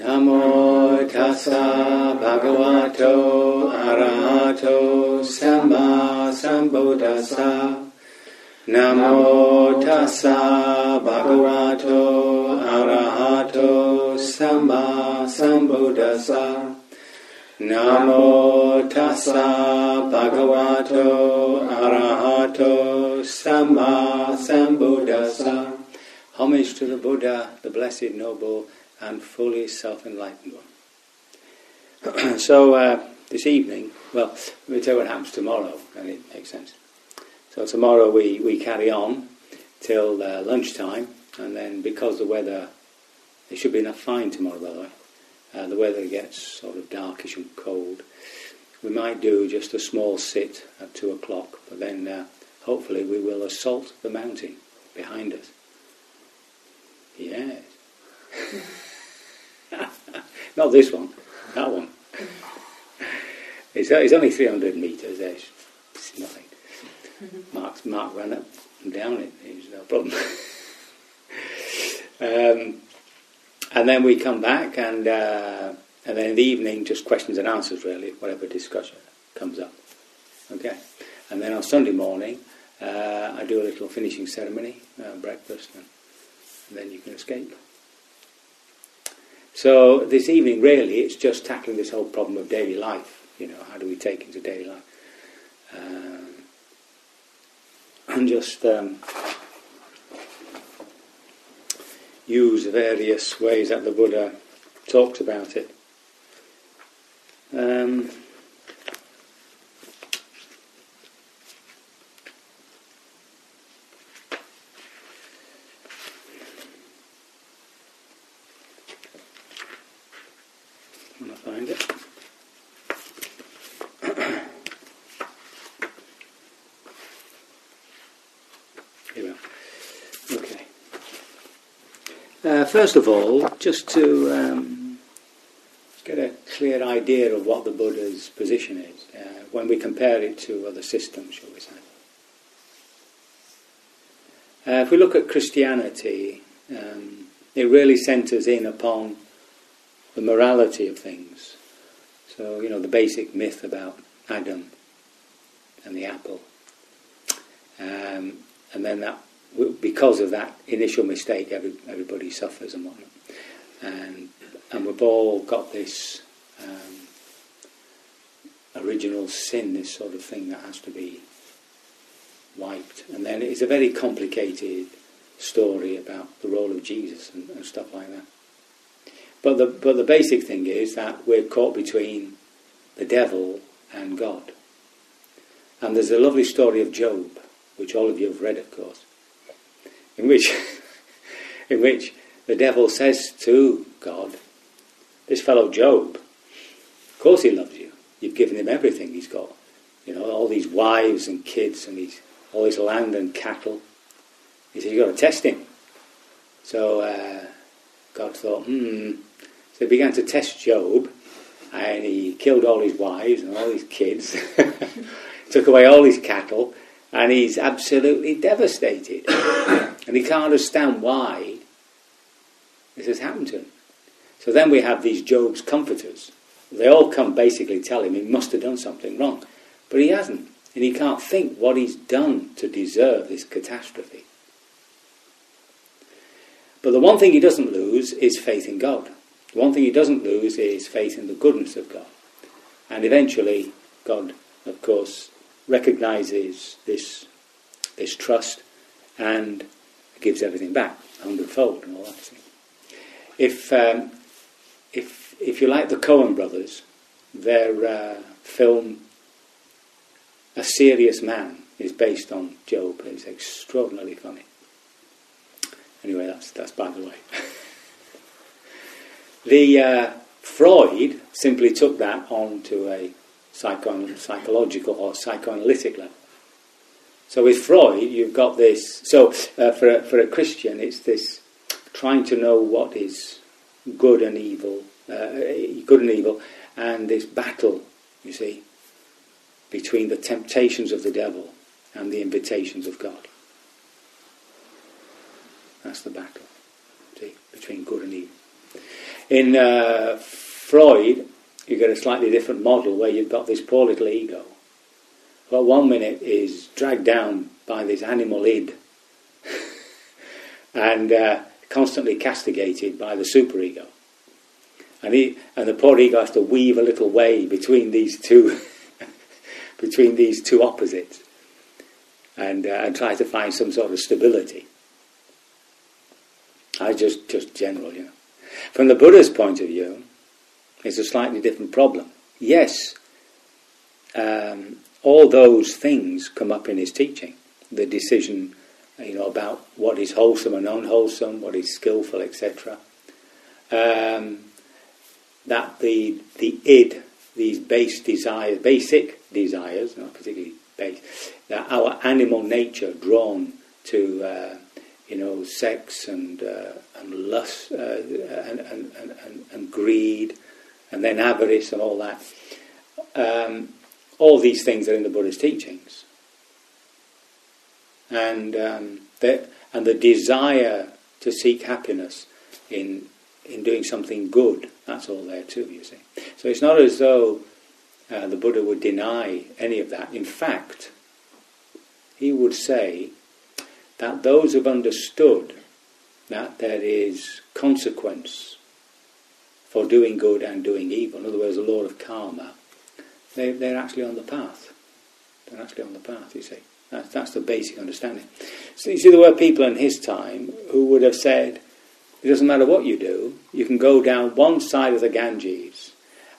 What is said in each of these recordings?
Namo tassa bhagavato arahato samma sambuddhassa. Namo tassa bhagavato arahato samma sambuddhassa. Namo tassa bhagavato arahato samma sambuddhassa. Homage to the Buddha, the Blessed Noble and fully self-enlightened one. so uh, this evening, well, me tell what happens tomorrow, and it makes sense. So tomorrow we, we carry on till uh, lunchtime, and then because the weather, it should be enough fine tomorrow, by the way. Uh, the weather gets sort of darkish and cold. We might do just a small sit at two o'clock, but then uh, hopefully we will assault the mountain behind us. Yes. Not this one, that one. It's, it's only 300 metres, there's it's nothing. Mark's, Mark ran up and down it, no problem. um, and then we come back, and, uh, and then in the evening, just questions and answers, really, whatever discussion comes up. Okay? And then on Sunday morning, uh, I do a little finishing ceremony, uh, breakfast, and, and then you can escape. So this evening, really, it's just tackling this whole problem of daily life. You know, how do we take into daily life? Um, and just um, use various ways that the Buddha talks about it. Um, when I find it. Here we are. Okay. Uh, first of all, just to um, get a clear idea of what the Buddha's position is uh, when we compare it to other systems, shall we say. Uh, if we look at Christianity, um, it really centres in upon the morality of things. So, you know, the basic myth about Adam and the apple. Um, and then that, because of that initial mistake, every, everybody suffers and whatnot. And, and we've all got this um, original sin, this sort of thing that has to be wiped. And then it's a very complicated story about the role of Jesus and, and stuff like that. But the, but the basic thing is that we're caught between the devil and God. And there's a lovely story of Job, which all of you have read, of course, in which, in which the devil says to God, This fellow Job, of course he loves you. You've given him everything he's got. You know, all these wives and kids and he's, all his land and cattle. He said, You've got to test him. So uh, God thought, hmm. So he began to test Job, and he killed all his wives and all his kids, took away all his cattle, and he's absolutely devastated. and he can't understand why this has happened to him. So then we have these Job's comforters. They all come basically tell him he must have done something wrong. But he hasn't. And he can't think what he's done to deserve this catastrophe. But the one thing he doesn't lose is faith in God. The one thing he doesn't lose is faith in the goodness of God. And eventually, God, of course, recognizes this, this trust and gives everything back, a hundredfold and all that thing. If, um, if, if you like the Coen brothers, their uh, film, A Serious Man, is based on Job. And it's extraordinarily funny. Anyway, that's, that's by the way. the uh, Freud simply took that on to a psycho- psychological or psychoanalytic level. So with Freud, you've got this. So uh, for a, for a Christian, it's this trying to know what is good and evil, uh, good and evil, and this battle, you see, between the temptations of the devil and the invitations of God. That's the battle, see, between good and evil. In uh, Freud, you get a slightly different model where you've got this poor little ego. Well, one minute is dragged down by this animal id and uh, constantly castigated by the superego. And, and the poor ego has to weave a little way between these two, between these two opposites, and, uh, and try to find some sort of stability. I just just general, you know. From the Buddha's point of view, it's a slightly different problem. Yes, um, all those things come up in his teaching. The decision, you know, about what is wholesome and unwholesome, what is skillful, etc. Um, that the the id, these base desires, basic desires, not particularly base, that our animal nature drawn to, uh, you know, sex and uh, and lust uh, and, and, and, and, greed, and then avarice and all that. Um, all these things are in the Buddha's teachings, and um, the, and the desire to seek happiness in in doing something good. That's all there too. You see, so it's not as though uh, the Buddha would deny any of that. In fact, he would say that those who've understood that there is consequence for doing good and doing evil, in other words, the law of karma, they, they're actually on the path. They're actually on the path, you see. That's, that's the basic understanding. So you see, there were people in his time who would have said, it doesn't matter what you do, you can go down one side of the Ganges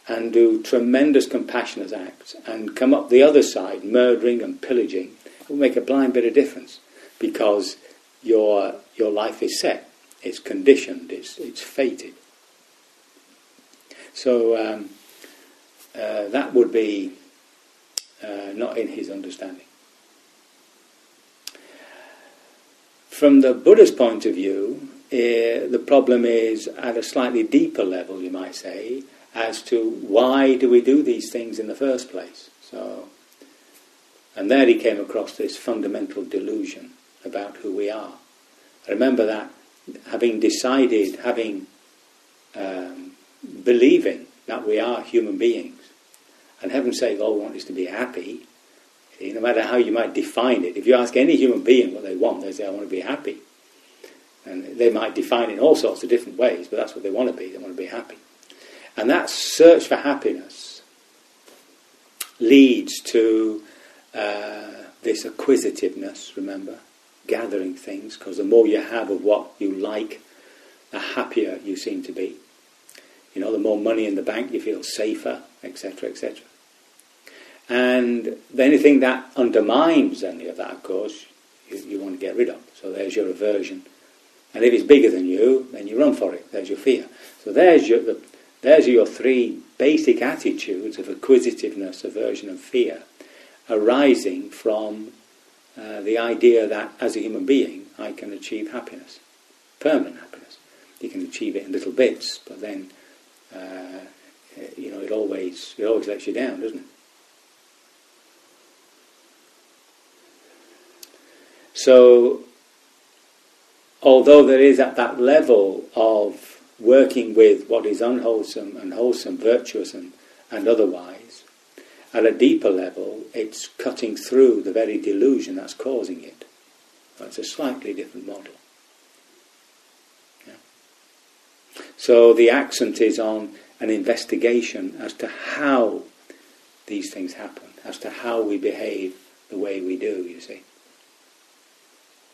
and do tremendous compassionate acts and come up the other side, murdering and pillaging. It will make a blind bit of difference because your, your life is set, it's conditioned, it's, it's fated. So um, uh, that would be uh, not in his understanding. From the Buddha's point of view, uh, the problem is at a slightly deeper level, you might say, as to why do we do these things in the first place. So, and there he came across this fundamental delusion about who we are. Remember that having decided, having um, believing that we are human beings, and heaven's sake, all we want is to be happy. See, no matter how you might define it, if you ask any human being what they want, they say, "I want to be happy," and they might define it in all sorts of different ways, but that's what they want to be. They want to be happy, and that search for happiness leads to uh, this acquisitiveness. Remember, gathering things, because the more you have of what you like, the happier you seem to be. You know, the more money in the bank, you feel safer, etc., etc. And anything that undermines any of that, of course, you, you want to get rid of. So there's your aversion. And if it's bigger than you, then you run for it. There's your fear. So there's your, the, there's your three basic attitudes of acquisitiveness, aversion, and fear, arising from uh, the idea that as a human being I can achieve happiness, permanent happiness. You can achieve it in little bits, but then uh, you know it always it always lets you down, doesn't it? So, although there is at that level of working with what is unwholesome and wholesome, virtuous and, and otherwise, at a deeper level, it's cutting through the very delusion that's causing it. That's a slightly different model. Yeah. So the accent is on an investigation as to how these things happen, as to how we behave the way we do, you see.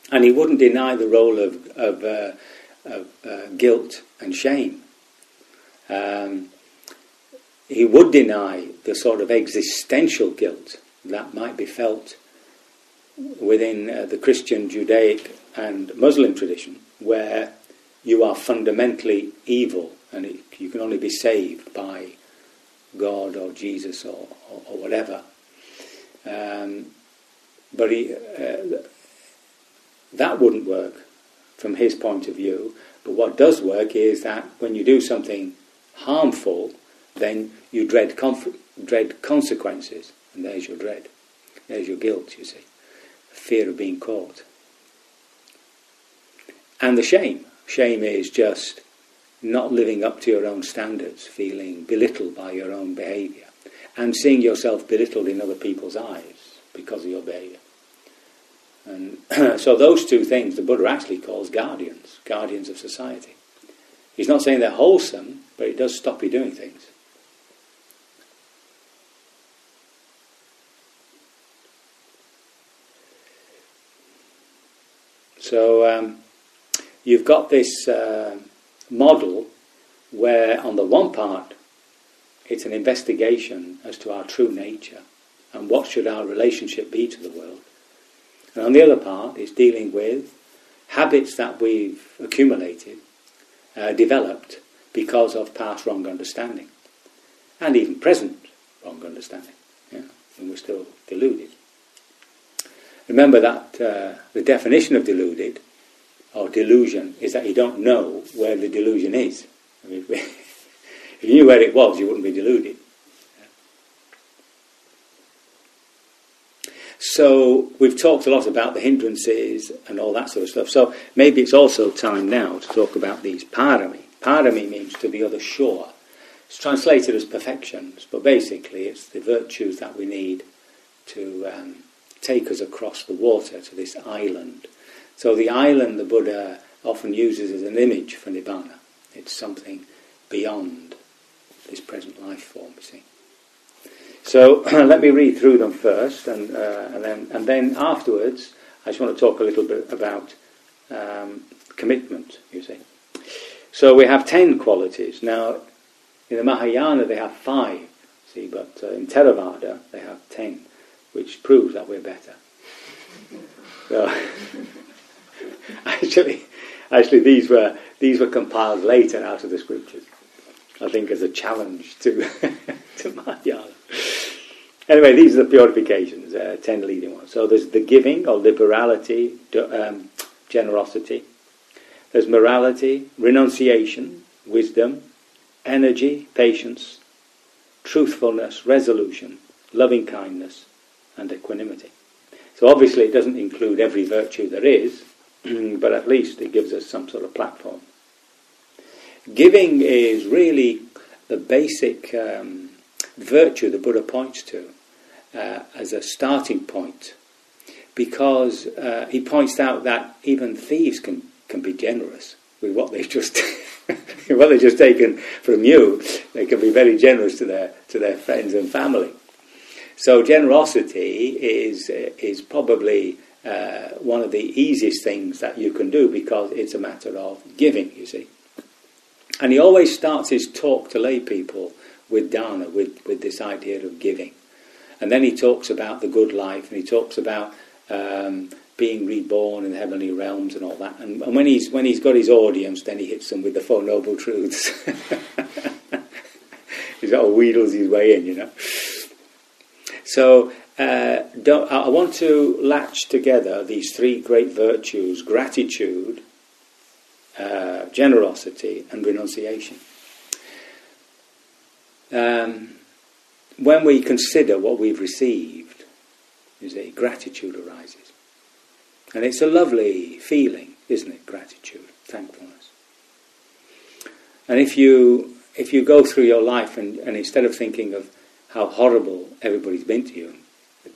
And he wouldn't deny the role of, of, uh, of uh, guilt and shame. Um, he would deny the sort of existential guilt that might be felt within uh, the Christian, Judaic, and Muslim tradition, where you are fundamentally evil and it, you can only be saved by God or Jesus or, or, or whatever. Um, but he, uh, that wouldn't work from his point of view. But what does work is that when you do something harmful, then you dread, conf- dread consequences, and there's your dread. There's your guilt, you see. Fear of being caught. And the shame. Shame is just not living up to your own standards, feeling belittled by your own behaviour, and seeing yourself belittled in other people's eyes because of your behaviour. And so those two things the Buddha actually calls guardians, guardians of society. He's not saying they're wholesome, but it does stop you doing things. So um, you've got this uh, model where, on the one part, it's an investigation as to our true nature and what should our relationship be to the world. And on the other part, it's dealing with habits that we've accumulated, uh, developed because of past wrong understanding, and even present wrong understanding. Yeah? And we're still deluded. Remember that uh, the definition of deluded or delusion is that you don't know where the delusion is. I mean, if you knew where it was, you wouldn't be deluded. So we've talked a lot about the hindrances and all that sort of stuff. So maybe it's also time now to talk about these parami. Parami means to the other shore. It's translated as perfections, but basically it's the virtues that we need to um, take us across the water to this island. So the island the Buddha often uses as an image for Nibbana. It's something beyond this present life form, you see. So let me read through them first, and, uh, and, then, and then afterwards, I just want to talk a little bit about um, commitment, you see. So we have ten qualities. Now, in the Mahayana, they have five, see, but uh, in Theravada, they have ten which proves that we're better. So, actually, actually, these were these were compiled later out of the scriptures. I think as a challenge to to Mahayana. Anyway, these are the purifications, uh, ten leading ones. So there's the giving or liberality, um, generosity. There's morality, renunciation, wisdom, energy, patience, truthfulness, resolution, loving kindness, and equanimity. So obviously it doesn't include every virtue there is, but at least it gives us some sort of platform. Giving is really the basic um, virtue the Buddha points to uh, as a starting point, because uh, he points out that even thieves can, can be generous with what they've just what they've just taken from you. They can be very generous to their to their friends and family. So generosity is is probably uh, one of the easiest things that you can do because it's a matter of giving. You see, and he always starts his talk to lay people with dana, with with this idea of giving, and then he talks about the good life, and he talks about um, being reborn in the heavenly realms and all that. And, and, when he's when he's got his audience, then he hits them with the Four Noble Truths. he's got to wheedles his way in, you know. So uh, I want to latch together these three great virtues gratitude, uh, generosity, and renunciation. Um, when we consider what we've received, you see, gratitude arises. And it's a lovely feeling, isn't it? Gratitude, thankfulness. And if you if you go through your life and, and instead of thinking of how horrible everybody's been to you,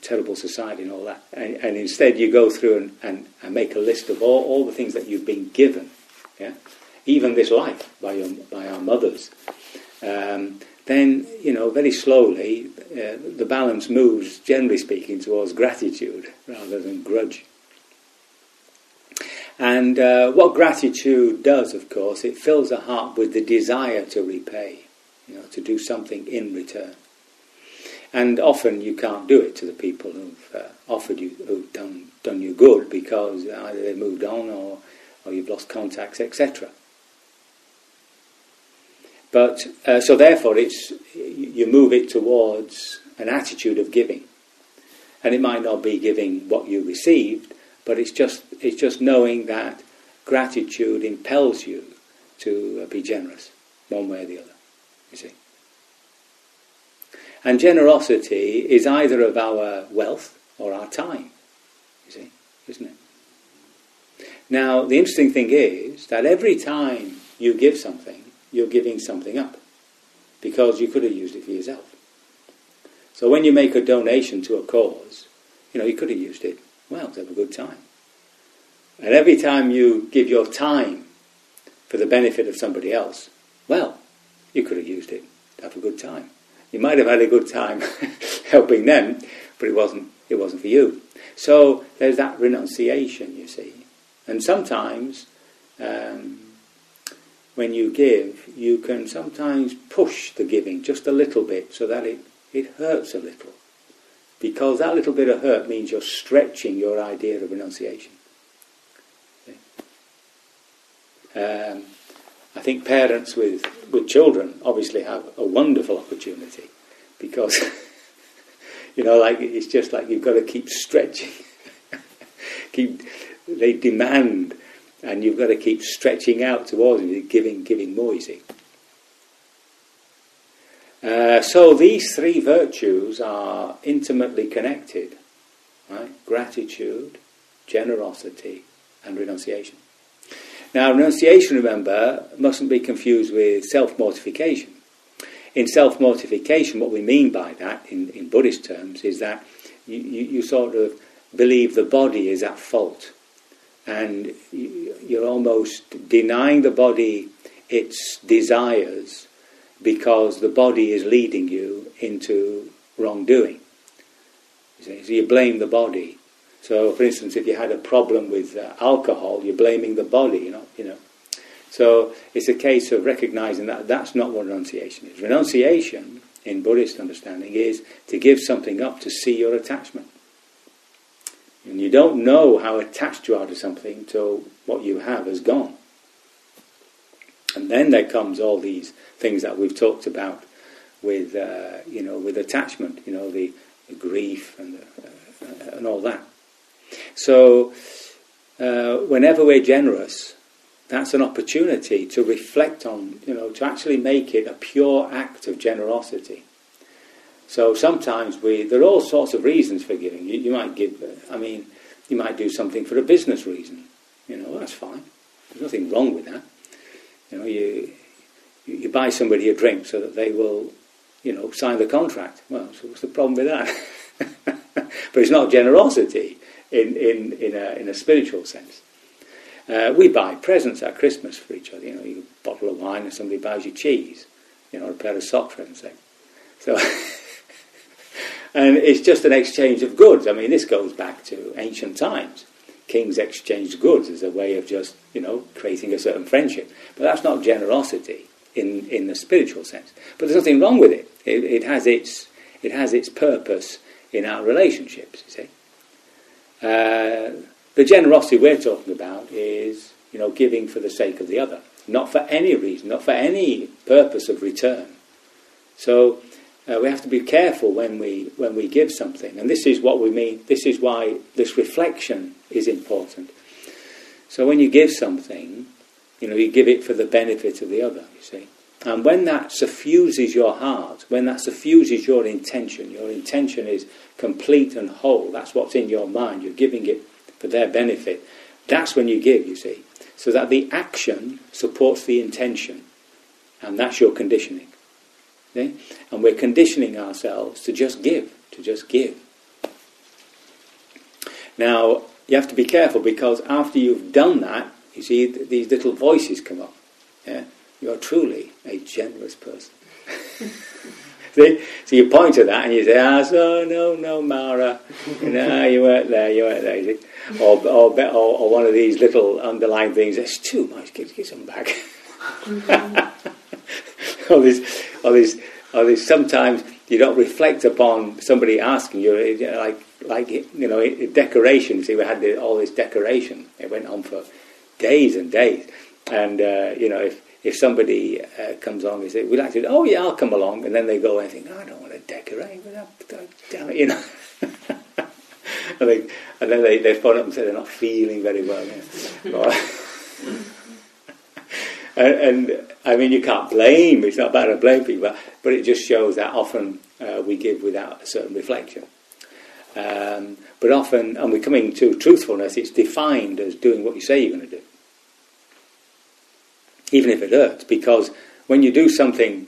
terrible society and all that. And, and instead you go through and, and, and, make a list of all, all the things that you've been given, yeah? even this life by, your, by our mothers. Um, then, you know, very slowly uh, the balance moves, generally speaking, towards gratitude rather than grudge. And uh, what gratitude does, of course, it fills the heart with the desire to repay, you know, to do something in return. And often you can't do it to the people who've uh, offered you, who've done, done you good because either they've moved on or, or you've lost contacts, etc. But uh, so therefore, it's you move it towards an attitude of giving, and it might not be giving what you received, but it's just it's just knowing that gratitude impels you to uh, be generous, one way or the other. You see. And generosity is either of our wealth or our time, you see, isn't it? Now, the interesting thing is that every time you give something, you're giving something up because you could have used it for yourself. So when you make a donation to a cause, you know, you could have used it well to have a good time. And every time you give your time for the benefit of somebody else, well, you could have used it to have a good time. You might have had a good time helping them, but it wasn't, it wasn't for you. So there's that renunciation, you see. And sometimes um, when you give, you can sometimes push the giving just a little bit so that it, it hurts a little. Because that little bit of hurt means you're stretching your idea of renunciation. Um, I think parents with, with children obviously have a wonderful opportunity because, you know, like it's just like you've got to keep stretching. keep, they demand and you've got to keep stretching out towards them, giving, giving more, you see. Uh, so these three virtues are intimately connected, right? Gratitude, generosity, and renunciation. Now, renunciation, remember, mustn't be confused with self-mortification. In self-mortification, what we mean by that, in, in Buddhist terms, is that you, you, you sort of believe the body is at fault and you're almost denying the body its desires because the body is leading you into wrongdoing. So you blame the body. So, for instance, if you had a problem with uh, alcohol, you're blaming the body. You know, you know. So it's a case of recognizing that that's not what renunciation is. Renunciation, in Buddhist understanding, is to give something up to see your attachment. And you don't know how attached you are to something until what you have has gone. And then there comes all these things that we've talked about with, uh, you know, with attachment, you know, the, the grief and, the, uh, and all that. So, uh, whenever we're generous, that's an opportunity to reflect on, you know, to actually make it a pure act of generosity. So sometimes we, there are all sorts of reasons for giving. You, you might give, I mean, you might do something for a business reason. You know, that's fine. There's nothing wrong with that. You know, you, you buy somebody a drink so that they will, you know, sign the contract. Well, so what's the problem with that? but it's not generosity in, in, in, a, in a spiritual sense. Uh, we buy presents at Christmas for each other. You know, you bottle of wine and somebody buys you cheese, you know, a pair of socks, for instance. So And it's just an exchange of goods. I mean, this goes back to ancient times. Kings exchanged goods as a way of just, you know, creating a certain friendship. But that's not generosity in, in the spiritual sense. But there's nothing wrong with it. It, it has, its, it has its purpose in our relationships, you see. Uh, the generosity we're talking about is, you know, giving for the sake of the other, not for any reason, not for any purpose of return. So uh, we have to be careful when we when we give something, and this is what we mean. This is why this reflection is important. So when you give something, you know, you give it for the benefit of the other. You see, and when that suffuses your heart, when that suffuses your intention, your intention is complete and whole. That's what's in your mind. You're giving it for their benefit. That's when you give. You see, so that the action supports the intention, and that's your conditioning. And we're conditioning ourselves to just give, to just give. Now, you have to be careful because after you've done that, you see, these little voices come up. Yeah? You're truly a generous person. see? So you point to that and you say, ah, so, no, no, Mara. no, you weren't there, you weren't there. Or, or, or, or, one of these little underlying things, it's too much, give some back. these, all these, all these. Sometimes you don't reflect upon somebody asking you, like, like you know, decoration. See, we had all this decoration. It went on for days and days, and uh, you know, if if somebody uh, comes along and says, "We'd like to," oh yeah, I'll come along, and then they go and think, oh, "I don't want to decorate," damn it, you know. and, they, and then they, they phone up and say they're not feeling very well. You know. and, and, I mean, you can't blame. It's not bad to blame people, but it just shows that often uh, we give without a certain reflection. Um, but often, and we're coming to truthfulness, it's defined as doing what you say you're going to do, even if it hurts, because when you do something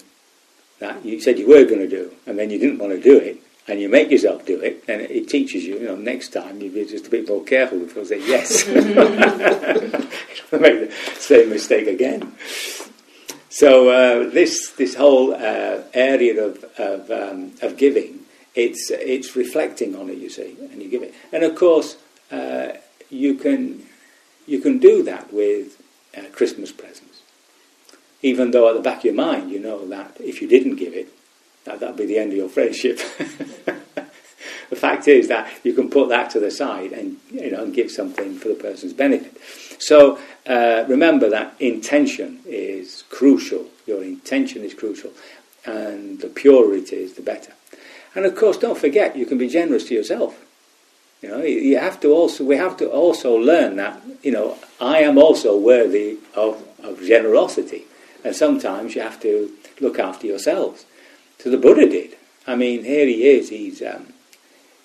that you said you were going to do, and then you didn't want to do it, and you make yourself do it, then it teaches you, you know, next time you'll be just a bit more careful before you say yes. make the same mistake again. So uh, this this whole uh, area of of, um, of giving, it's it's reflecting on it, you see, and you give it, and of course uh, you can you can do that with uh, Christmas presents, even though at the back of your mind you know that if you didn't give it, that that'd be the end of your friendship. the fact is that you can put that to the side and you know and give something for the person's benefit. So uh, remember that intention is crucial. Your intention is crucial, and the purer it is, the better. And of course, don't forget you can be generous to yourself. You know, you have to also we have to also learn that you know I am also worthy of, of generosity, and sometimes you have to look after yourselves. So the Buddha did. I mean, here he is. He's um,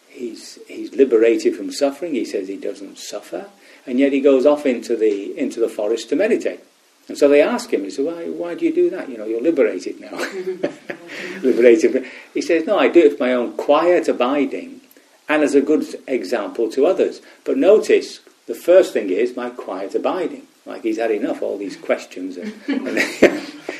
he's he's liberated from suffering. He says he doesn't suffer and yet he goes off into the into the forest to meditate. And so they ask him, he said, why, why do you do that? You know, you're liberated now. liberated. He says, no, I do it for my own quiet abiding and as a good example to others. But notice, the first thing is my quiet abiding. Like he's had enough, all these questions and, and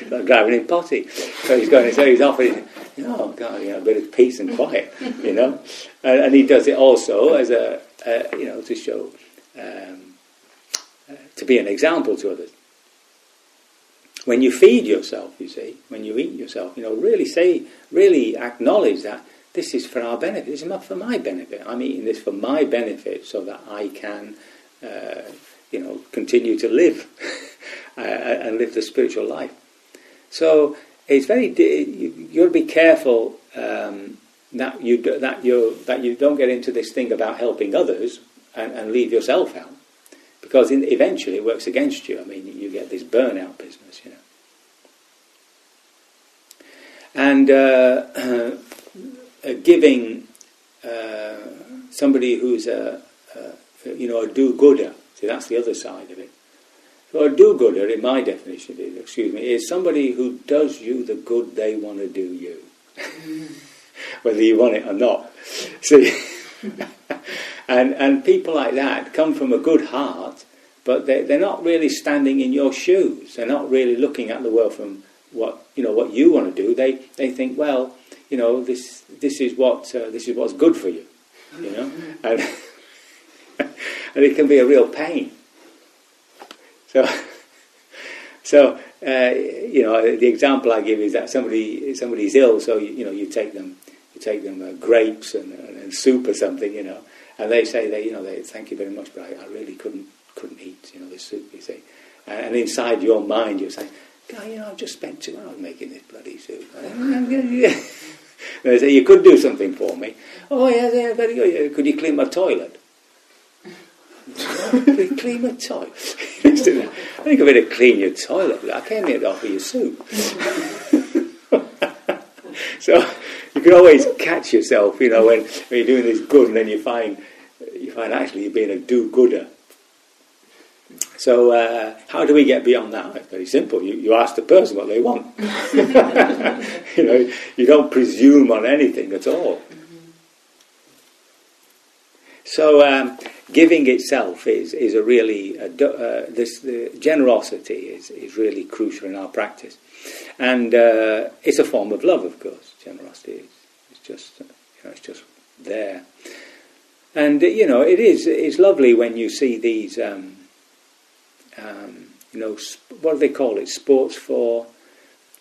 driving him potty. So he's going, so he's off, and he's, oh God, you know, a bit of peace and quiet, you know. And, and he does it also as a, you know, to show um, uh, to be an example to others. When you feed yourself, you see, when you eat yourself, you know, really say, really acknowledge that this is for our benefit. This is not for my benefit. I'm eating this for my benefit so that I can, uh, you know, continue to live uh, and live the spiritual life. So it's very to be careful um, that you that you that you don't get into this thing about helping others and, and leave yourself out. Because in, eventually it works against you. I mean, you get this burnout business, you know. And uh, uh, giving uh, somebody who's a, a, you know, a do-gooder, see, that's the other side of it. So a do-gooder, in my definition, is, excuse me, is somebody who does you the good they want to do you, whether you want it or not. See. And, and people like that come from a good heart, but they, they're not really standing in your shoes. They're not really looking at the world from what, you know, what you want to do. They, they think, well, you know, this, this, is what, uh, this is what's good for you, you know. And, and it can be a real pain. So, so uh, you know, the example I give is that somebody somebody's ill, so you, you know you take them you take them uh, grapes and, and, soup or something, you know, and they say, they, you know, they thank you very much, but I, I really couldn't couldn't eat, you know, this soup, you see. And, and inside your mind, you're saying, God, you know, I've just spent two hours making this bloody soup. they say, you could do something for me. Oh, yeah, yeah, very good. Could you clean my toilet? Clean my toilet? I think I better clean your toilet. I came here to offer you soup. so you can always catch yourself, you know, when, when you're doing this good and then you find you find actually you're being a do-gooder. So uh, how do we get beyond that? It's very simple. You, you ask the person what they want. you know, you don't presume on anything at all. So um, giving itself is, is a really uh, uh, this the generosity is, is really crucial in our practice, and uh, it's a form of love, of course. Generosity is it's just you know it's just there. And you know, it is it's lovely when you see these, um, um, you know, what do they call it? Sports for,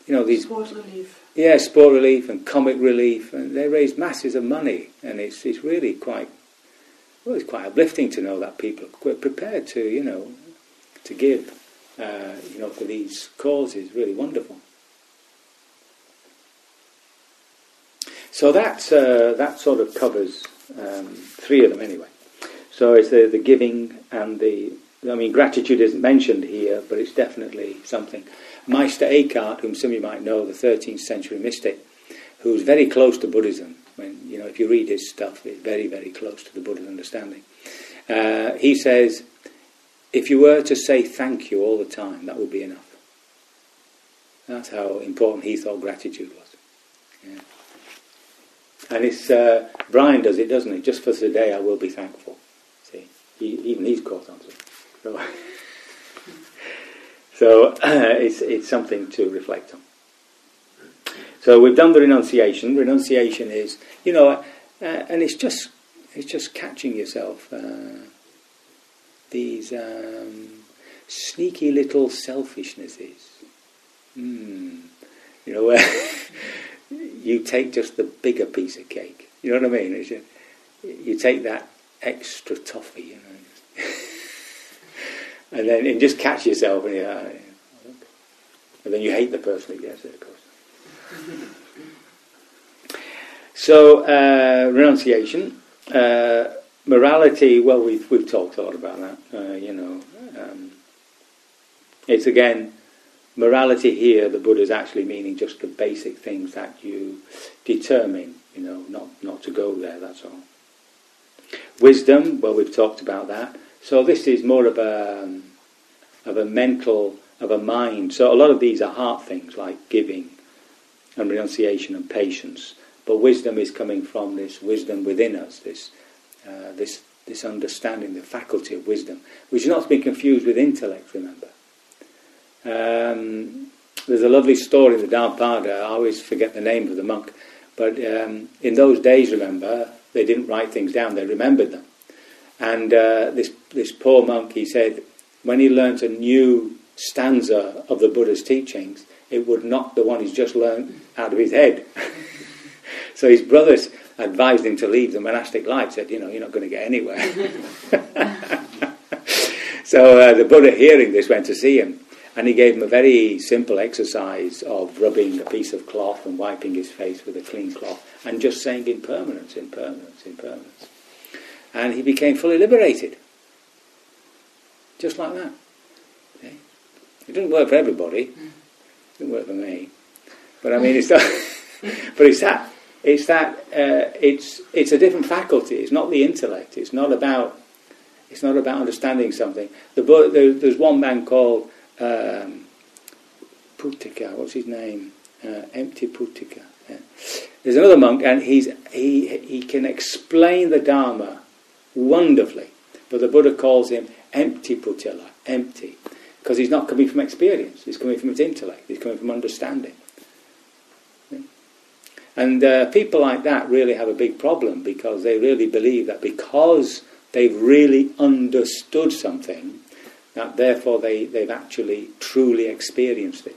you know, these sport relief. Yeah, sport relief and comic relief, and they raise masses of money, and it's it's really quite well, it's quite uplifting to know that people are prepared to, you know, to give, uh, you know, for these causes. Really wonderful. So that uh, that sort of covers um, three of them anyway. So it's the, the giving and the, I mean, gratitude isn't mentioned here, but it's definitely something. Meister Eckhart, whom some of you might know, the 13th century mystic, who's very close to Buddhism. You know, if you read his stuff, it's very, very close to the Buddha's understanding. Uh, he says, if you were to say thank you all the time, that would be enough. That's how important he thought gratitude was. Yeah. And it's uh, Brian does it, doesn't he? Just for today, I will be thankful. See, he, even he's caught on to it. So, so uh, it's it's something to reflect on. So we've done the renunciation. Renunciation is, you know, uh, and it's just it's just catching yourself. Uh, these um, sneaky little selfishnesses. Mm. You know, where you take just the bigger piece of cake. You know what I mean? You, you, take that extra toffee, you know, and then and just catch yourself, and, you know, and then you hate the person who gets it, of course. So, uh, renunciation. Uh, morality, well, we've, we've talked a lot about that. Uh, you know, um, it's again, morality here, the Buddha is actually meaning just the basic things that you determine, you know, not, not to go there, that's all. Wisdom, well, we've talked about that. So this is more of a, um, of a mental, of a mind. So a lot of these are heart things like giving and renunciation and patience. But wisdom is coming from this wisdom within us, this, uh, this, this understanding, the faculty of wisdom, which is not to be confused with intellect, remember. Um, there's a lovely story in the Dhammapada, I always forget the name of the monk, but um, in those days, remember, they didn't write things down, they remembered them. And uh, this, this poor monk, he said, when he learnt a new stanza of the Buddha's teachings, it would knock the one he's just learnt out of his head. so his brothers advised him to leave the monastic life, said, you know, you're not going to get anywhere. so uh, the Buddha, hearing this, went to see him. And he gave him a very simple exercise of rubbing a piece of cloth and wiping his face with a clean cloth and just saying impermanence, impermanence, impermanence. And he became fully liberated. Just like that. Okay? It didn't work for everybody. Didn't work for me. But I mean, it's that, but it's that, it's that, uh, it's, it's a different faculty. It's not the intellect. It's not about, it's not about understanding something. The, there, there's one man called um, Putika, what's his name? Uh, empty Putika. Yeah. There's another monk, and he's, he, he can explain the Dharma wonderfully, but the Buddha calls him empty Pothila, empty, because he's not coming from experience, he's coming from his intellect, he's coming from understanding. And uh, people like that really have a big problem because they really believe that because they've really understood something, that therefore they, they've actually truly experienced it.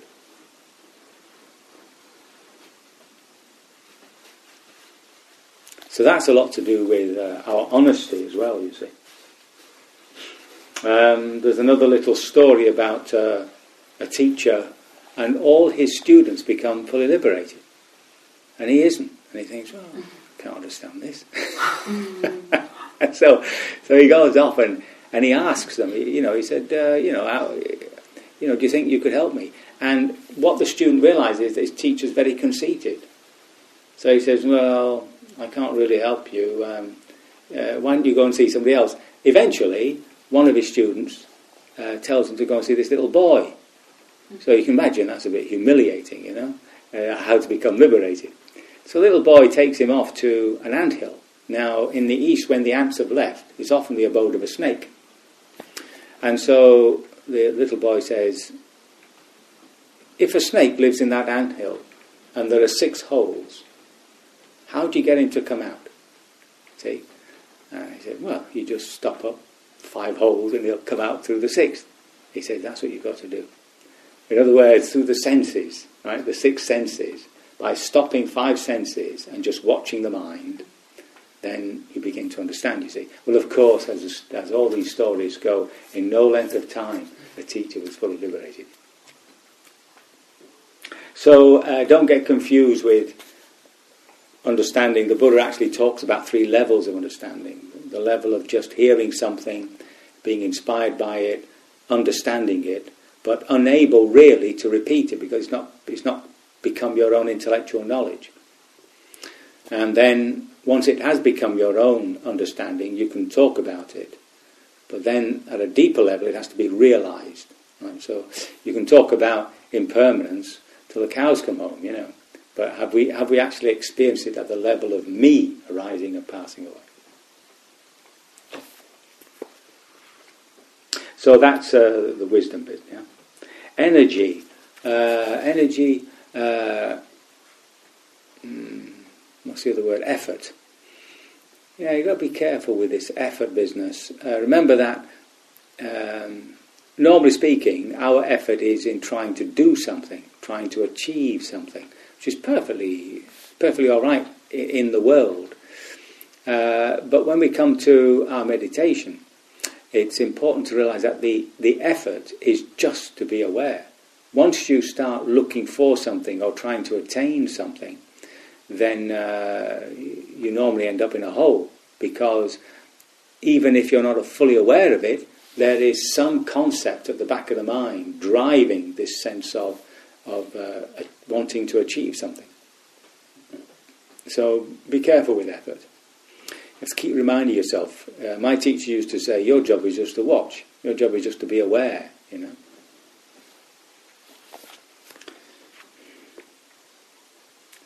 So that's a lot to do with uh, our honesty as well, you see. Um, there's another little story about uh, a teacher, and all his students become fully liberated, and he isn't. And he thinks, well, I can't understand this. so, so he goes off and and he asks them, you know, he said, uh, you know, how, you know, do you think you could help me? And what the student realizes is his teacher's very conceited. So he says, well, I can't really help you. Um, uh, why don't you go and see somebody else? Eventually, one of his students uh, tells him to go and see this little boy. So you can imagine that's a bit humiliating, you know, uh, how to become liberated. So the little boy takes him off to an ant hill. Now, in the east, when the ants have left, it's often the abode of a snake. And so the little boy says, if a snake lives in that ant hill and there are six holes, how do you get him to come out? See? And he said, well, you just stop up five holes and he'll come out through the sixth. He said, that's what you've got to do. In other words, through the senses, right, the six senses, by stopping five senses and just watching the mind, then you begin to understand, you see. Well, of course, as, as all these stories go, in no length of time, the teacher was fully liberated. So uh, don't get confused with understanding. The Buddha actually talks about three levels of understanding the level of just hearing something, being inspired by it, understanding it, but unable really to repeat it because it's not, it's not become your own intellectual knowledge. And then once it has become your own understanding, you can talk about it. But then at a deeper level, it has to be realized. Right? So you can talk about impermanence, till the cows come home, you know. But have we, have we actually experienced it at the level of me arising and passing away? So that's uh, the wisdom bit. Yeah? Energy. Uh, energy. Uh, mm, what's the other word? Effort. Yeah, you've got to be careful with this effort business. Uh, remember that, um, normally speaking, our effort is in trying to do something, trying to achieve something, which is perfectly, perfectly all right in the world. Uh, but when we come to our meditation, it's important to realize that the, the effort is just to be aware. Once you start looking for something or trying to attain something, then uh, you normally end up in a hole because even if you're not fully aware of it, there is some concept at the back of the mind driving this sense of, of uh, wanting to achieve something. So be careful with effort. Keep reminding yourself. Uh, my teacher used to say, Your job is just to watch, your job is just to be aware, you know.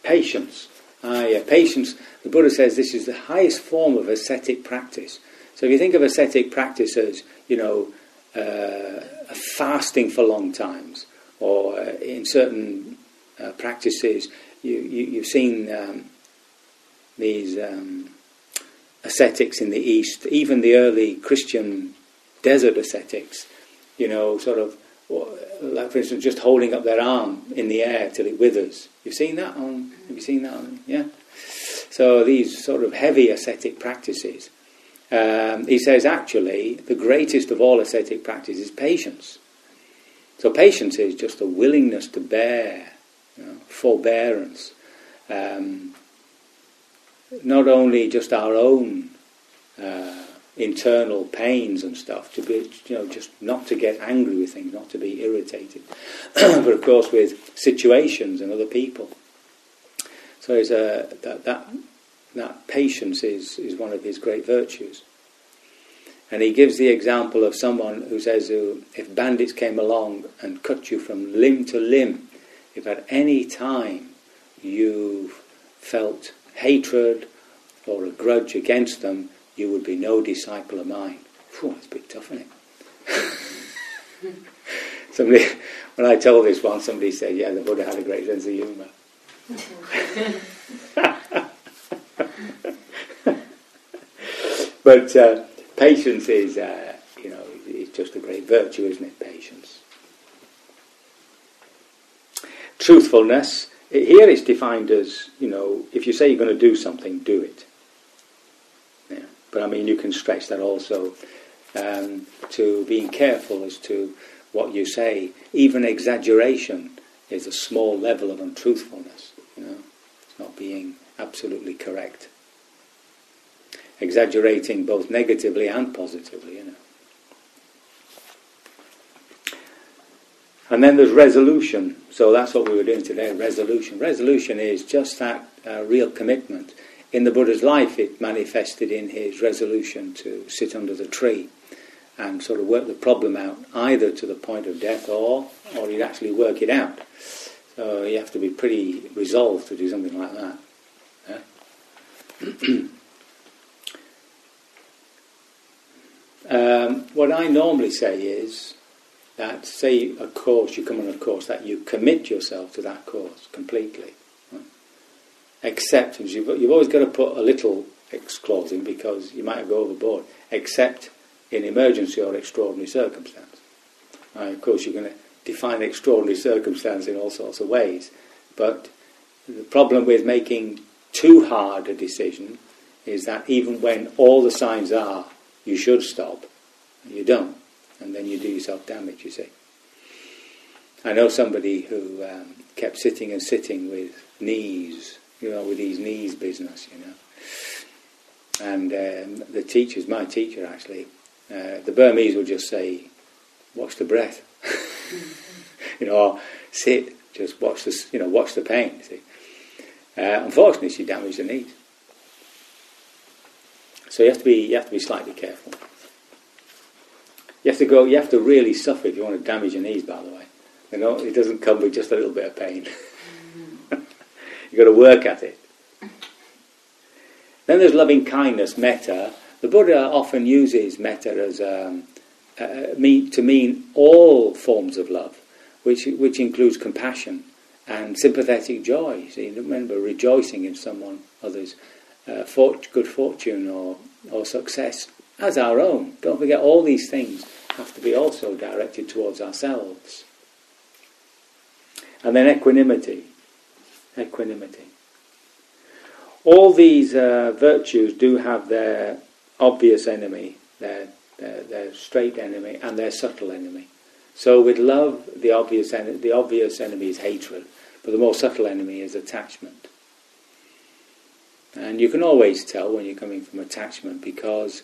Patience. Ah, yeah, patience. The Buddha says this is the highest form of ascetic practice. So if you think of ascetic practice as, you know, uh, fasting for long times, or uh, in certain uh, practices, you, you, have seen um, these um, ascetics in the East, even the early Christian desert ascetics, you know, sort of, like for instance, just holding up their arm in the air till it withers. You've seen that on? Have you seen that on? Yeah. So these sort of heavy ascetic practices. Um, he says actually the greatest of all ascetic practices is patience. So patience is just a willingness to bear, you know, forbearance. Um, not only just our own uh, internal pains and stuff, to be, you know, just not to get angry with things, not to be irritated, but of course with situations and other people. So it's a, that, that, that patience is, is one of his great virtues. And he gives the example of someone who says, if bandits came along and cut you from limb to limb, if at any time you felt hatred or a grudge against them, you would be no disciple of mine. Phew, that's a bit tough, isn't it? somebody, when I told this one, somebody said, yeah, the Buddha had a great sense of humour. but uh, patience is, uh, you know, it's just a great virtue, isn't it? Patience. Truthfulness, here it's defined as, you know, if you say you're going to do something, do it. Yeah. But I mean, you can stretch that also um, to being careful as to what you say. Even exaggeration is a small level of untruthfulness. You know, it's not being absolutely correct. Exaggerating both negatively and positively, you know. And then there's resolution. So that's what we were doing today resolution. Resolution is just that uh, real commitment. In the Buddha's life, it manifested in his resolution to sit under the tree and sort of work the problem out, either to the point of death or, or he'd actually work it out. So you have to be pretty resolved to do something like that. Yeah? um, what I normally say is that, say, a course, you come on a course, that you commit yourself to that course completely. Right? Acceptance, you've, you've always got to put a little X clause in because you might go overboard. Except in emergency or extraordinary circumstance. Right, of course, you're going to define extraordinary circumstance in all sorts of ways. But the problem with making too hard a decision is that even when all the signs are you should stop, you don't. And then you do yourself damage, you see. I know somebody who um, kept sitting and sitting with knees, you know, with these knees business, you know. And um, the teachers, my teacher actually, uh, the Burmese would just say, watch the breath. you know, sit, just watch the, you know, watch the pain. See, uh, unfortunately, she damaged the knees. So you have to be, you have to be slightly careful. You have to go. You have to really suffer if you want to damage your knees. By the way, You know, it doesn't come with just a little bit of pain. You've got to work at it. Then there's loving kindness, metta. The Buddha often uses metta as um, uh, mean, to mean all forms of love, which which includes compassion and sympathetic joy. See, remember rejoicing in someone, others, uh, fort- good fortune or or success as our own. Don't forget, all these things have to be also directed towards ourselves. And then equanimity. Equanimity. All these uh, virtues do have their obvious enemy, their, their, their, straight enemy, and their subtle enemy. So with love, the obvious, en- the obvious enemy is hatred, but the more subtle enemy is attachment. And you can always tell when you're coming from attachment because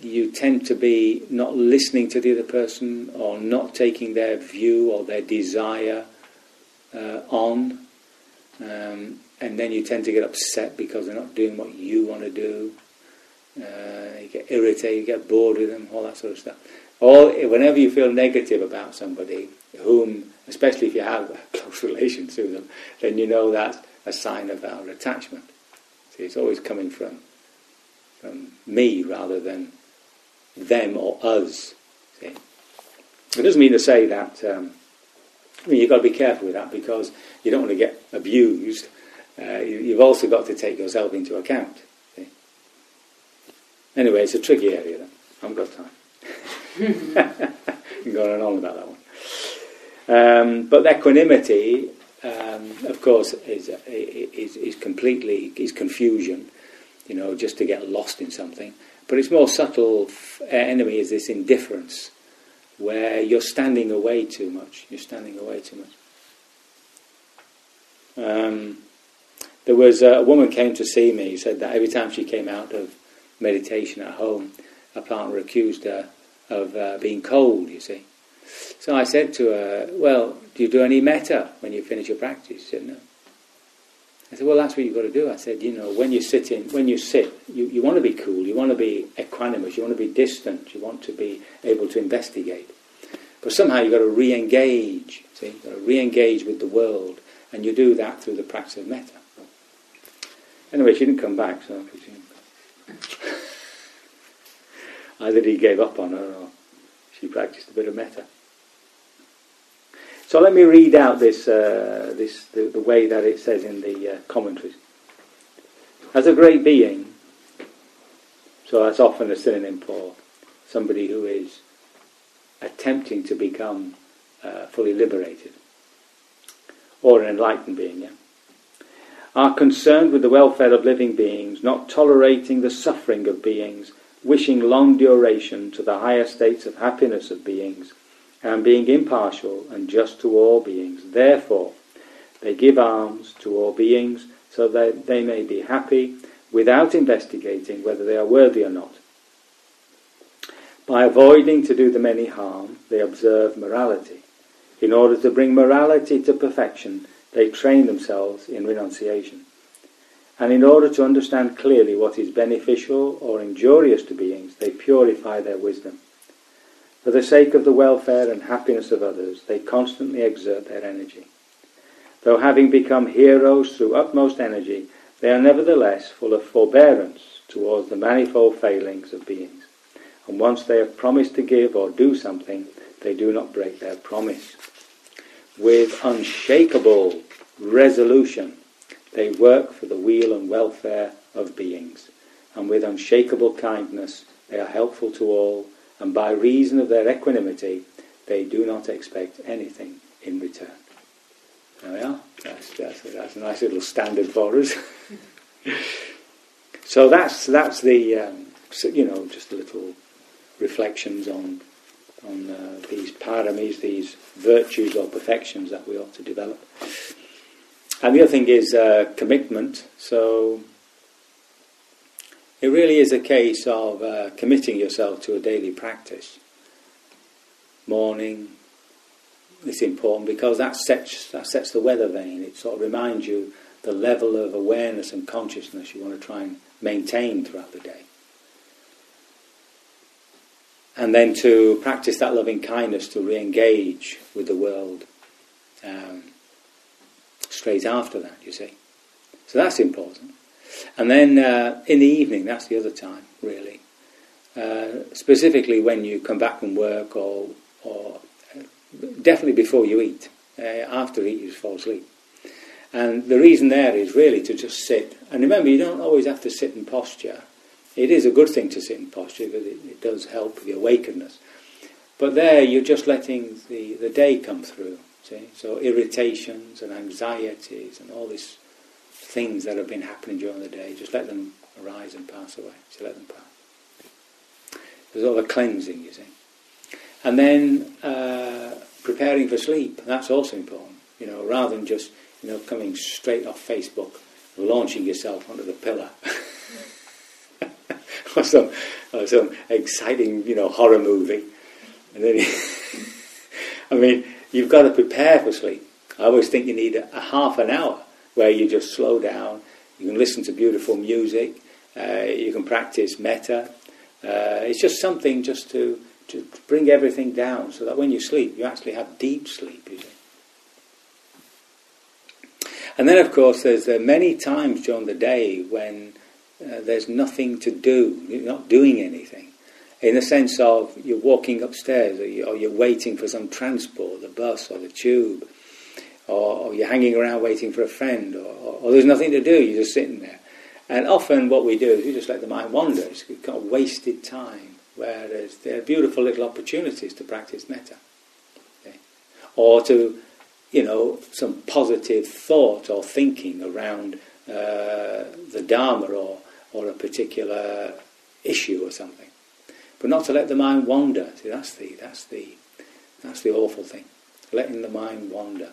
you tend to be not listening to the other person or not taking their view or their desire uh, on. Um, and then you tend to get upset because they're not doing what you want to do. Uh, you get irritated, you get bored with them, all that sort of stuff. Or whenever you feel negative about somebody, whom, especially if you have a close relation to them, then you know that's a sign of our attachment. See, it's always coming from from me rather than them or us. See? It doesn't mean to say that. Um, I mean, you've got to be careful with that because you don't want to get abused. Uh, you, have also got to take yourself into account. See? Anyway, it's a tricky area. Then. I haven't got time. I'm going on about that one. Um, but equanimity, um, of course, is, is, is completely is confusion. You know, just to get lost in something. But its more subtle enemy is this indifference, where you're standing away too much. You're standing away too much. Um, there was a, a woman came to see me. Said that every time she came out of meditation at home, a partner accused her of uh, being cold. You see. So I said to her, "Well, do you do any metta when you finish your practice?" She said, "No." I said, well, that's what you've got to do. I said, you know, when you sit in, when you sit, you, you want to be cool, you want to be equanimous, you want to be distant, you want to be able to investigate. But somehow you've got to re-engage, see, you've got to re-engage with the world, and you do that through the practice of metta. Anyway, she didn't come back, so I presume. Either he gave up on her or she practiced a bit of metta. So let me read out this, uh, this the, the, way that it says in the uh, commentaries. As a great being, so that's often a synonym for somebody who is attempting to become uh, fully liberated, or an enlightened being, yeah? are concerned with the welfare of living beings, not tolerating the suffering of beings, wishing long duration to the higher states of happiness of beings, and being impartial and just to all beings. Therefore, they give alms to all beings so that they may be happy without investigating whether they are worthy or not. By avoiding to do them any harm, they observe morality. In order to bring morality to perfection, they train themselves in renunciation. And in order to understand clearly what is beneficial or injurious to beings, they purify their wisdom. For the sake of the welfare and happiness of others, they constantly exert their energy. Though having become heroes through utmost energy, they are nevertheless full of forbearance towards the manifold failings of beings. And once they have promised to give or do something, they do not break their promise. With unshakable resolution, they work for the weal and welfare of beings. And with unshakable kindness, they are helpful to all and by reason of their equanimity, they do not expect anything in return. There we are. That's, that's, that's a nice little standard for us. so that's that's the um, you know just a little reflections on on uh, these paramis, these virtues or perfections that we ought to develop. And the other thing is uh, commitment. So it really is a case of uh, committing yourself to a daily practice. Morning, it's important because that sets, that sets the weather vane. It sort of reminds you the level of awareness and consciousness you want to try and maintain throughout the day. And then to practice that loving kindness to re engage with the world um, straight after that, you see. So that's important. And then uh, in the evening, that's the other time, really. Uh, specifically when you come back from work or, or uh, definitely before you eat. Uh, after you eat, you fall asleep. And the reason there is really to just sit. And remember, you don't always have to sit in posture. It is a good thing to sit in posture because it, it does help with the awakeness. But there, you're just letting the, the day come through. See? So irritations and anxieties and all these things that have been happening during the day, just let them arise and pass away. So let them pass. There's all the cleansing, you see. And then uh, preparing for sleep. That's also important. You know, rather than just you know coming straight off Facebook, launching yourself onto the pillar. or some, or some exciting, you know, horror movie. And then, I mean, you've got to prepare for sleep. I always think you need a, a, half an hour where you just slow down. You can listen to beautiful music. Uh, you can practice metta. Uh, it's just something just to, to bring everything down so that when you sleep, you actually have deep sleep. And then, of course, there's many times during the day when uh, there's nothing to do. You're not doing anything. In the sense of you're walking upstairs or, you, are waiting for some transport, the bus or the tube, or, or you're hanging around waiting for a friend, or, or, or, there's nothing to do, you're just sitting there. And often what we do is we just let the mind wander. It's kind of wasted time, whereas there are beautiful little opportunities to practice metta. Okay? Or to, you know, some positive thought or thinking around uh, the Dharma or or a particular issue or something. But not to let the mind wander. See, that's the, that's the, that's the awful thing. Letting the mind wander.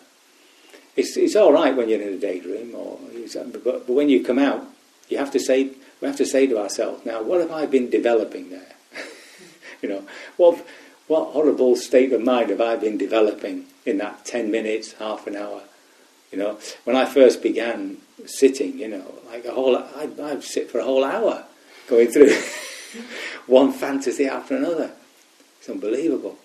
It's, it's all right when you're in a daydream, or but, but when you come out, you have to say, we have to say to ourselves, now, what have I been developing there? you know, what, what horrible state of mind have I been developing in that 10 minutes, half an hour? You know, when I first began sitting, you know, like a whole, I'd, I'd sit for a whole hour going through one fantasy after another. It's unbelievable.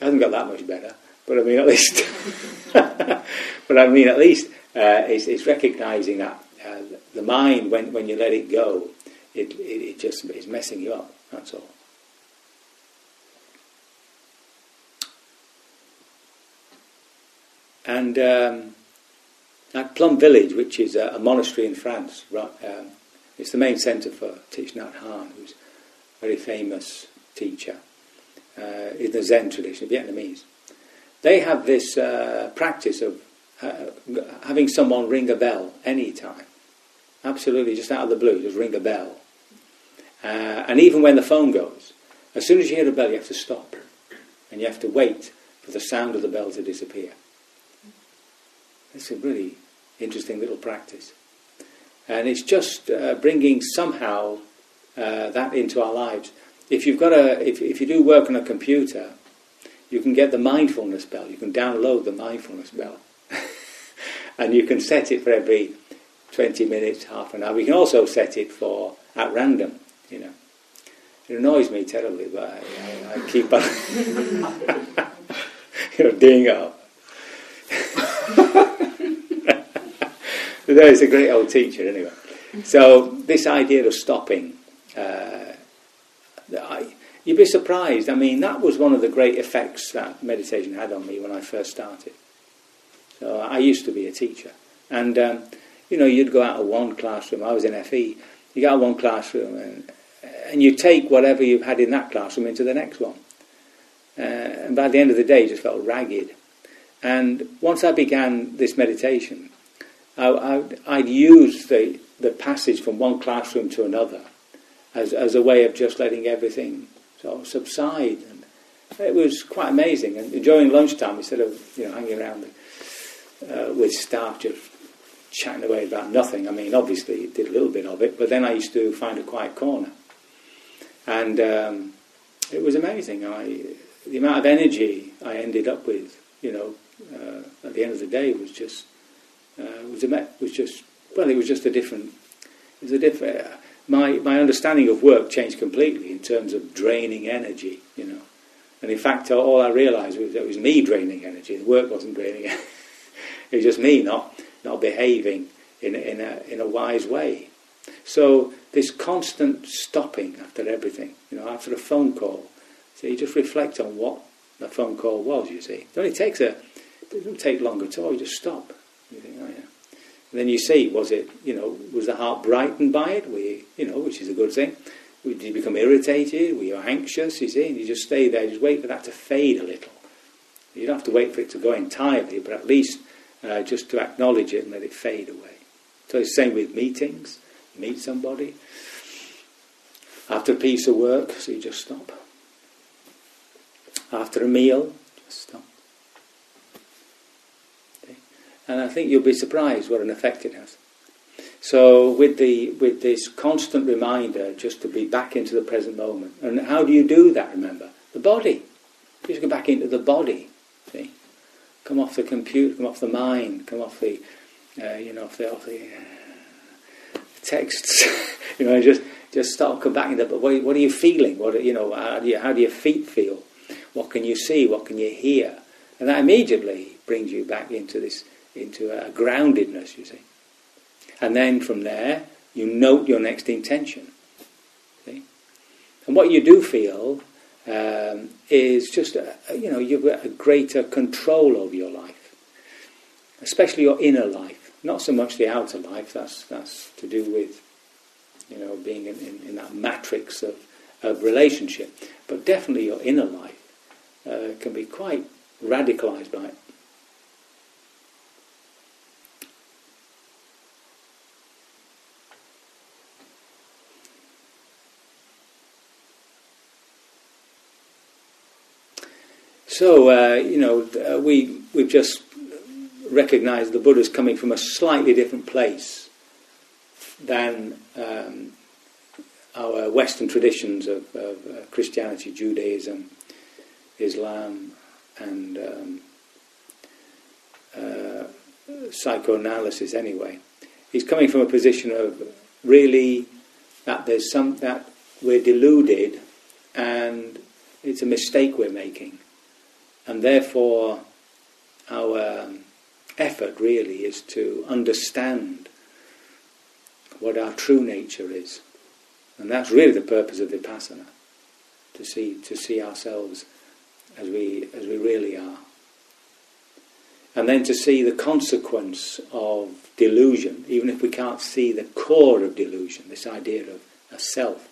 It hasn't got that much better, but I mean, at least, but I mean, at least uh, it's, it's recognizing that uh, the mind, when, when you let it go, it, it, it just is messing you up. That's all. And um, at Plum Village, which is a, a monastery in France, um, it's the main centre for Thich Nhat Hanh, who's a very famous teacher uh, in the Zen tradition, Vietnamese. They have this uh, practice of uh, having someone ring a bell any time. Absolutely, just out of the blue, just ring a bell. Uh, and even when the phone goes, as soon as you hear the bell, you have to stop. And you have to wait for the sound of the bell to disappear. It's a really interesting little practice. And it's just uh, bringing somehow uh, that into our lives. If you've got a, if, if you do work on a computer, you can get the mindfulness bell. You can download the mindfulness bell, and you can set it for every twenty minutes, half an hour. We can also set it for at random. You know, it annoys me terribly, but I, I, I keep on, you know, doing it. he's a great old teacher anyway. So this idea of stopping, uh, you'd be surprised. I mean, that was one of the great effects that meditation had on me when I first started. So I used to be a teacher, and um, you know, you'd go out of one classroom. I was in FE. You go out of one classroom, and and you take whatever you've had in that classroom into the next one. Uh, and by the end of the day, you just felt ragged. And once I began this meditation, I, would use the, the passage from one classroom to another as, as a way of just letting everything sort of subside. And it was quite amazing. And during lunchtime, instead of you know hanging around uh, with staff just chatting away about nothing, I mean, obviously it did a little bit of it, but then I used to find a quiet corner. And um, it was amazing. I, the amount of energy I ended up with, you know, uh, at the end of the day was just uh, was was just well, it was just a different. It was a different. My my understanding of work changed completely in terms of draining energy, you know, And in fact, all I realised was that it was me draining energy. The work wasn't draining it. it was just me not, not behaving in, in, a, in a wise way. So this constant stopping after everything, you know, after a phone call. So you just reflect on what the phone call was, you see. It only takes a, it doesn't take long at all, you just stop. You think, oh yeah. And then you see, was it, you know, was the heart brightened by it? We, you know, which is a good thing. Did you become irritated? Were you anxious? You see, and you just stay there, just wait for that to fade a little. You don't have to wait for it to go entirely, but at least uh, just to acknowledge it and let it fade away. So it's the same with meetings. You meet somebody after a piece of work, so you just stop. After a meal, just stop. And I think you'll be surprised what an effect it has. So with the with this constant reminder just to be back into the present moment. And how do you do that, remember? The body. Just go back into the body. See? Come off the computer, come off the mind, come off the uh, you know, off the, off the uh, texts. you know, just just start come back into but what, what are you feeling? What you know, how do, you, how do your feet feel? What can you see? What can you hear? And that immediately brings you back into this into a groundedness, you see. And then from there, you note your next intention. See? And what you do feel um, is just, a, you know, you've got a greater control over your life, especially your inner life. Not so much the outer life, that's, that's to do with, you know, being in, in, in that matrix of, of relationship. But definitely your inner life uh, can be quite radicalized by it. So, uh, you know, uh, we, we've just recognized the Buddha's coming from a slightly different place than um, our Western traditions of, of uh, Christianity, Judaism, Islam, and um, uh, psychoanalysis anyway. He's coming from a position of really that there's some that we're deluded and it's a mistake we're making. And therefore, our um, effort really is to understand what our true nature is. And that's really the purpose of Vipassana, to see, to see ourselves as we, as we really are. And then to see the consequence of delusion, even if we can't see the core of delusion, this idea of a self,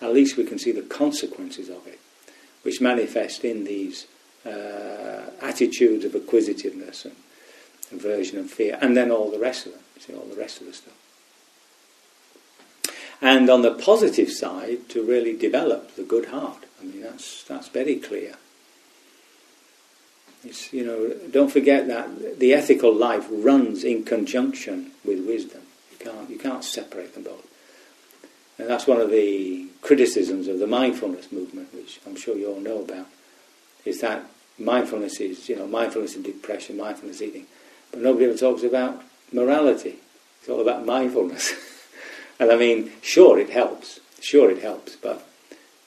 at least we can see the consequences of it, which manifest in these uh, attitudes of acquisitiveness and aversion and fear, and then all the rest of them. See all the rest of the stuff. And on the positive side, to really develop the good heart. I mean, that's that's very clear. It's, you know, don't forget that the ethical life runs in conjunction with wisdom. You can't you can't separate them both. And that's one of the criticisms of the mindfulness movement, which I'm sure you all know about, is that mindfulness is, you know, mindfulness in depression, mindfulness eating. But nobody ever talks about morality. It's all about mindfulness. and I mean, sure, it helps. Sure, it helps. But,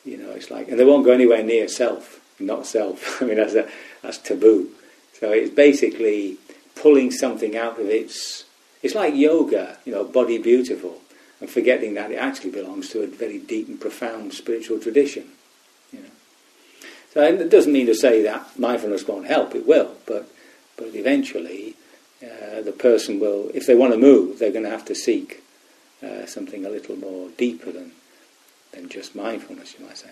you know, it's like, and they won't go anywhere near self, not self. I mean, that's, a, that's taboo. So it's basically pulling something out of its. It's like yoga, you know, body beautiful, and forgetting that it actually belongs to a very deep and profound spiritual tradition. So it doesn't mean to say that mindfulness won't help, it will, but, but eventually uh, the person will, if they want to move, they're going to have to seek uh, something a little more deeper than, than just mindfulness, you might say.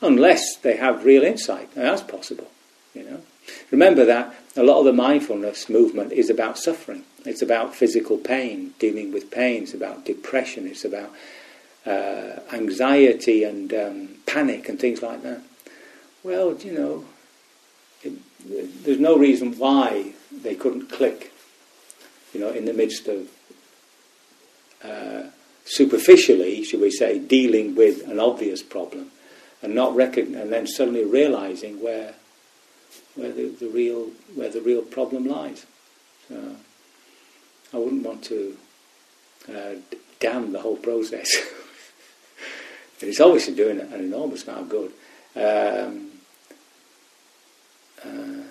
Unless they have real insight, now, that's possible, you know. Remember that a lot of the mindfulness movement is about suffering. It's about physical pain, dealing with pain. It's about depression. It's about uh, anxiety and um, panic and things like that. Well, you know, it, there's no reason why they couldn't click, you know, in the midst of uh, superficially, should we say, dealing with an obvious problem, and not recognize, and then suddenly realizing where where the, the real where the real problem lies. So I wouldn't want to uh, damn the whole process. it's obviously doing an enormous amount of good. Um, Uh,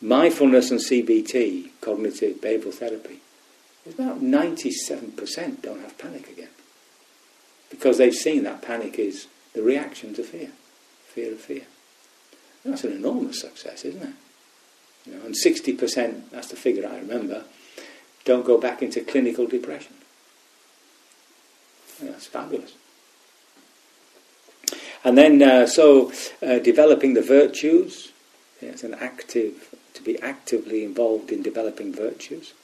mindfulness and CBT, cognitive behavioral therapy, about 97% don't have panic again. Because they've seen that panic is the reaction to fear, fear of fear. That's an enormous success, isn't it? You know, and 60%, that's the figure I remember, don't go back into clinical depression. That's fabulous. And then, uh, so uh, developing the virtues, yeah, it's an active, to be actively involved in developing virtues.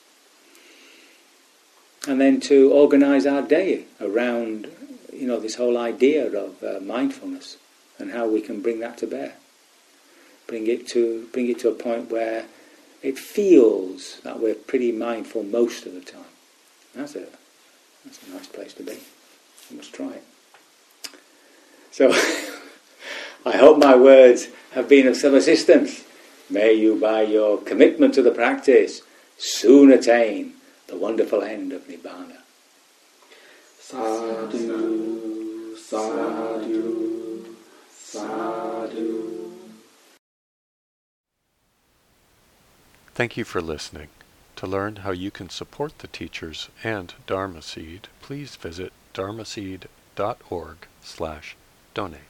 And then to organize our day around, you know, this whole idea of uh, mindfulness and how we can bring that to bear bring it to bring it to a point where it feels that we're pretty mindful most of the time. That's a that's a nice place to be. You must try it. So I hope my words have been of some assistance. May you, by your commitment to the practice, soon attain the wonderful end of Nibbana. Sadhu, sadhu, sadhu. Thank you for listening. To learn how you can support the teachers and Dharma Seed, please visit dharmaseed.org slash donate.